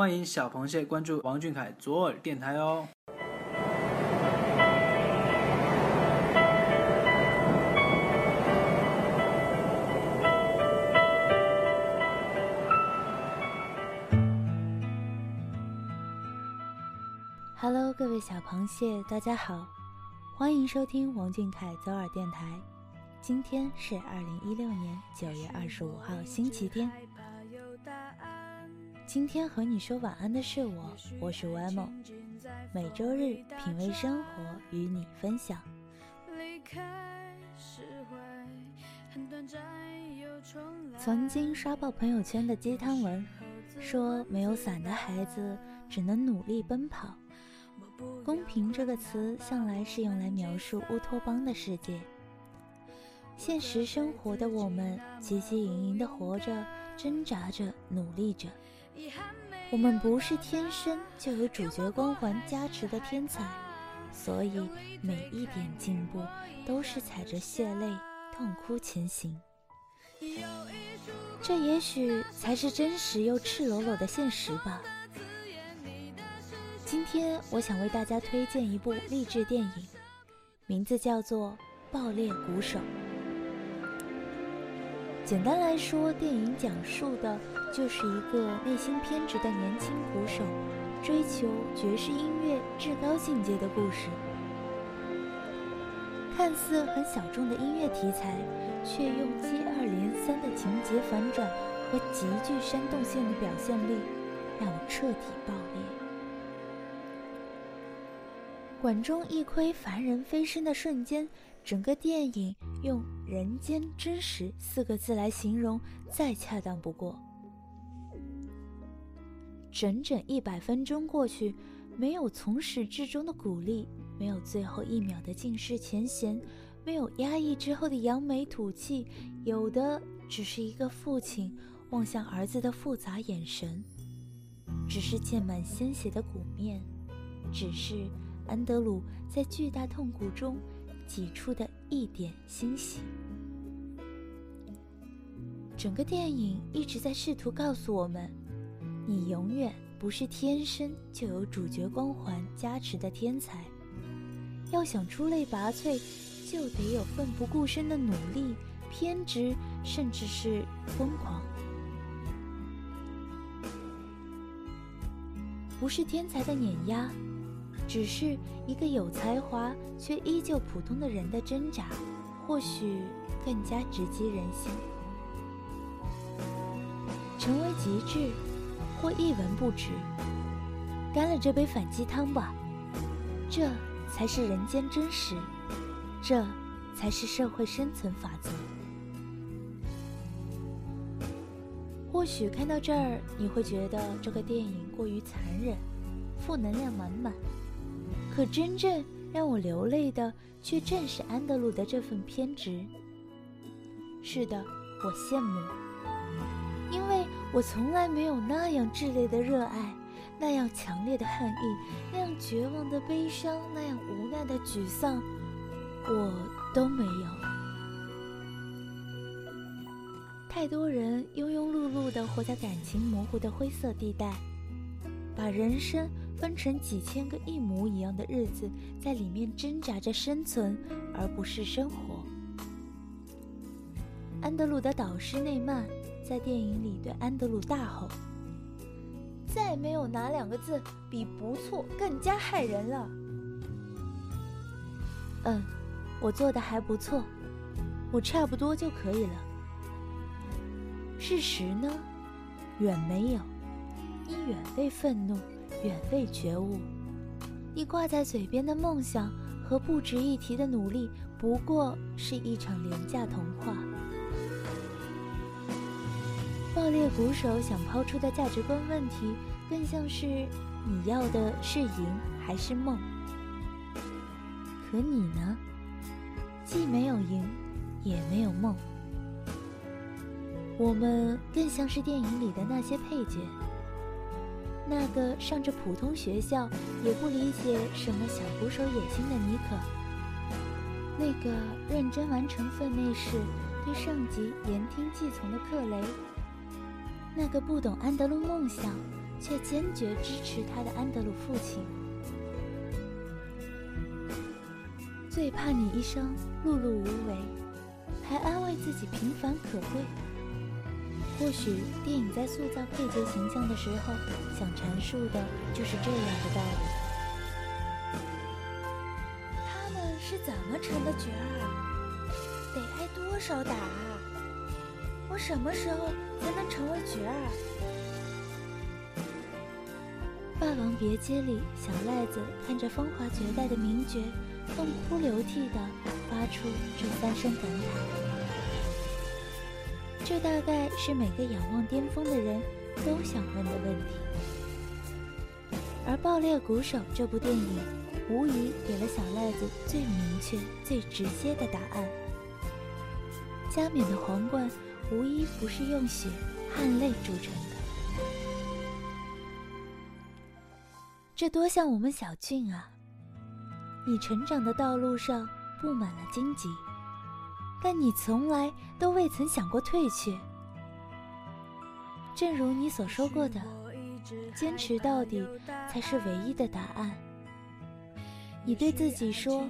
欢迎小螃蟹关注王俊凯左耳电台哦。Hello，各位小螃蟹，大家好，欢迎收听王俊凯左耳电台。今天是二零一六年九月二十五号，星期天。今天和你说晚安的是我，我是 Wemo。每周日品味生活，与你分享。曾经刷爆朋友圈的鸡汤文，说没有伞的孩子只能努力奔跑。公平这个词向来是用来描述乌托邦的世界。现实生活的我们汲汲营营地活着，挣扎着，努力着。我们不是天生就有主角光环加持的天才，所以每一点进步都是踩着血泪、痛哭前行。这也许才是真实又赤裸裸的现实吧。今天我想为大家推荐一部励志电影，名字叫做《爆裂鼓手》。简单来说，电影讲述的就是一个内心偏执的年轻鼓手，追求爵士音乐至高境界的故事。看似很小众的音乐题材，却用接二连三的情节反转和极具煽动性的表现力，让我彻底爆裂。管中一窥凡人飞升的瞬间，整个电影用“人间真实”四个字来形容，再恰当不过。整整一百分钟过去，没有从始至终的鼓励，没有最后一秒的尽释前嫌，没有压抑之后的扬眉吐气，有的只是一个父亲望向儿子的复杂眼神，只是溅满鲜血的鼓面，只是。安德鲁在巨大痛苦中挤出的一点欣喜。整个电影一直在试图告诉我们：你永远不是天生就有主角光环加持的天才。要想出类拔萃，就得有奋不顾身的努力、偏执，甚至是疯狂。不是天才的碾压。只是一个有才华却依旧普通的人的挣扎，或许更加直击人心。成为极致，或一文不值，干了这杯反鸡汤吧。这才是人间真实，这才是社会生存法则。或许看到这儿，你会觉得这个电影过于残忍，负能量满满。可真正让我流泪的，却正是安德鲁的这份偏执。是的，我羡慕，因为我从来没有那样炽烈的热爱，那样强烈的恨意，那样绝望的悲伤，那样无奈的沮丧，我都没有。太多人庸庸碌碌地活在感情模糊的灰色地带。把人生分成几千个一模一样的日子，在里面挣扎着生存，而不是生活。安德鲁的导师内曼在电影里对安德鲁大吼：“再没有哪两个字比不错更加害人了。”嗯，我做的还不错，我差不多就可以了。事实呢，远没有。你远未愤怒，远未觉悟，你挂在嘴边的梦想和不值一提的努力，不过是一场廉价童话。爆裂鼓手想抛出的价值观问题，更像是你要的是赢还是梦？可你呢？既没有赢，也没有梦。我们更像是电影里的那些配角。那个上着普通学校也不理解什么小鼓手野心的尼可，那个认真完成分内事、对上级言听计从的克雷，那个不懂安德鲁梦想却坚决支持他的安德鲁父亲。最怕你一生碌碌无为，还安慰自己平凡可贵。或许电影在塑造配角形象的时候，想阐述的就是这样的道理。他们是怎么成的角儿？得挨多少打啊？我什么时候才能成为角儿？《霸王别姬》里，小赖子看着风华绝代的名角。痛哭流涕地发出这三声感慨，这大概是每个仰望巅峰的人都想问的问题。而《爆裂鼓手》这部电影，无疑给了小赖子最明确、最直接的答案。加冕的皇冠，无一不是用血汗泪铸成的。这多像我们小俊啊！你成长的道路上布满了荆棘，但你从来都未曾想过退却。正如你所说过的，坚持到底才是唯一的答案。你对自己说，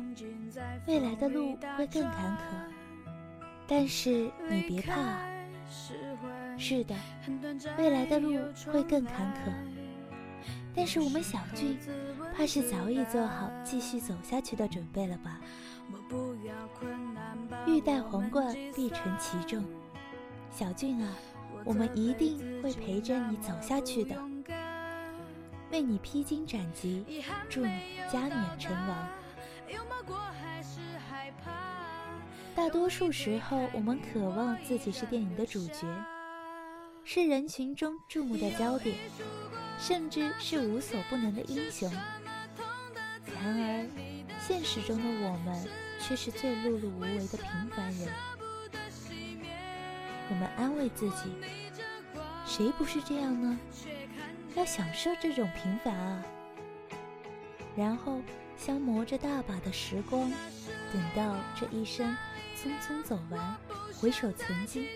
未来的路会更坎坷，但是你别怕。是的，未来的路会更坎坷，但是我们小俊。怕是早已做好继续走下去的准备了吧？欲戴皇冠，必承其重。小俊啊，我们一定会陪着你走下去的，为你披荆斩棘，祝你加冕成王。大多数时候，我们渴望自己是电影的主角，是人群中注目的焦点，甚至是无所不能的英雄。然而，现实中的我们却是最碌碌无为的平凡人。我们安慰自己，谁不是这样呢？要享受这种平凡啊！然后消磨着大把的时光，等到这一生匆匆走完，回首曾经，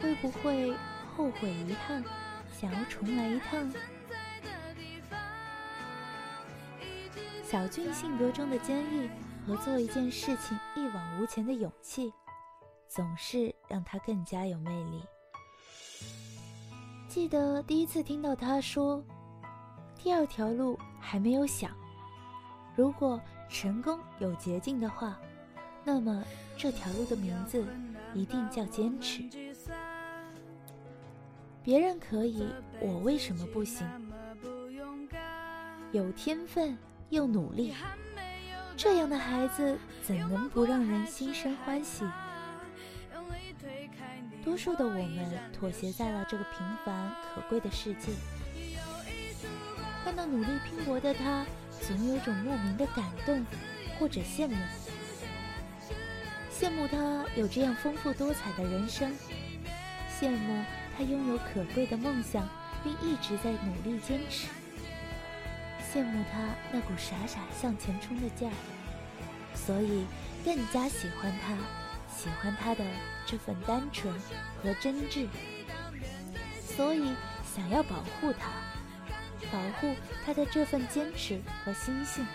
会不会后悔遗憾，想要重来一趟？小俊性格中的坚毅和做一件事情一往无前的勇气，总是让他更加有魅力。记得第一次听到他说：“第二条路还没有想，如果成功有捷径的话，那么这条路的名字一定叫坚持。别人可以，我为什么不行？有天分。”又努力，这样的孩子怎能不让人心生欢喜？多数的我们妥协在了这个平凡可贵的世界，看到努力拼搏的他，总有种莫名的感动或者羡慕，羡慕他有这样丰富多彩的人生，羡慕他拥有可贵的梦想，并一直在努力坚持。羡慕他那股傻傻向前冲的劲儿，所以更加喜欢他，喜欢他的这份单纯和真挚，所以想要保护他，保护他的这份坚持和心性。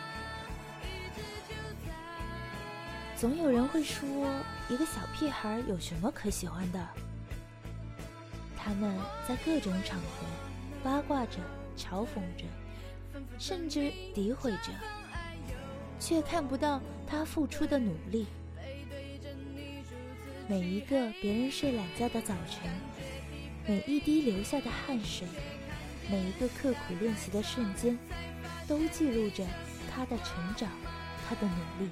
总有人会说，一个小屁孩有什么可喜欢的？他们在各种场合八卦着，嘲讽着。甚至诋毁着，却看不到他付出的努力。每一个别人睡懒觉的早晨，每一滴流下的汗水，每一个刻苦练习的瞬间，都记录着他的成长，他的努力。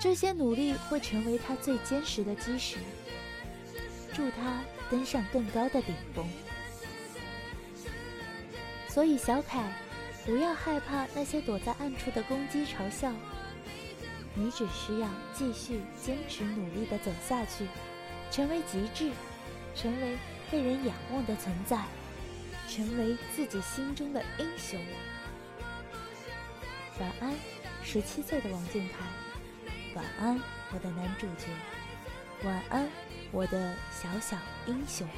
这些努力会成为他最坚实的基石，助他登上更高的顶峰。所以，小凯，不要害怕那些躲在暗处的攻击嘲笑。你只需要继续坚持努力的走下去，成为极致，成为被人仰望的存在，成为自己心中的英雄。晚安，十七岁的王俊凯。晚安，我的男主角。晚安，我的小小英雄。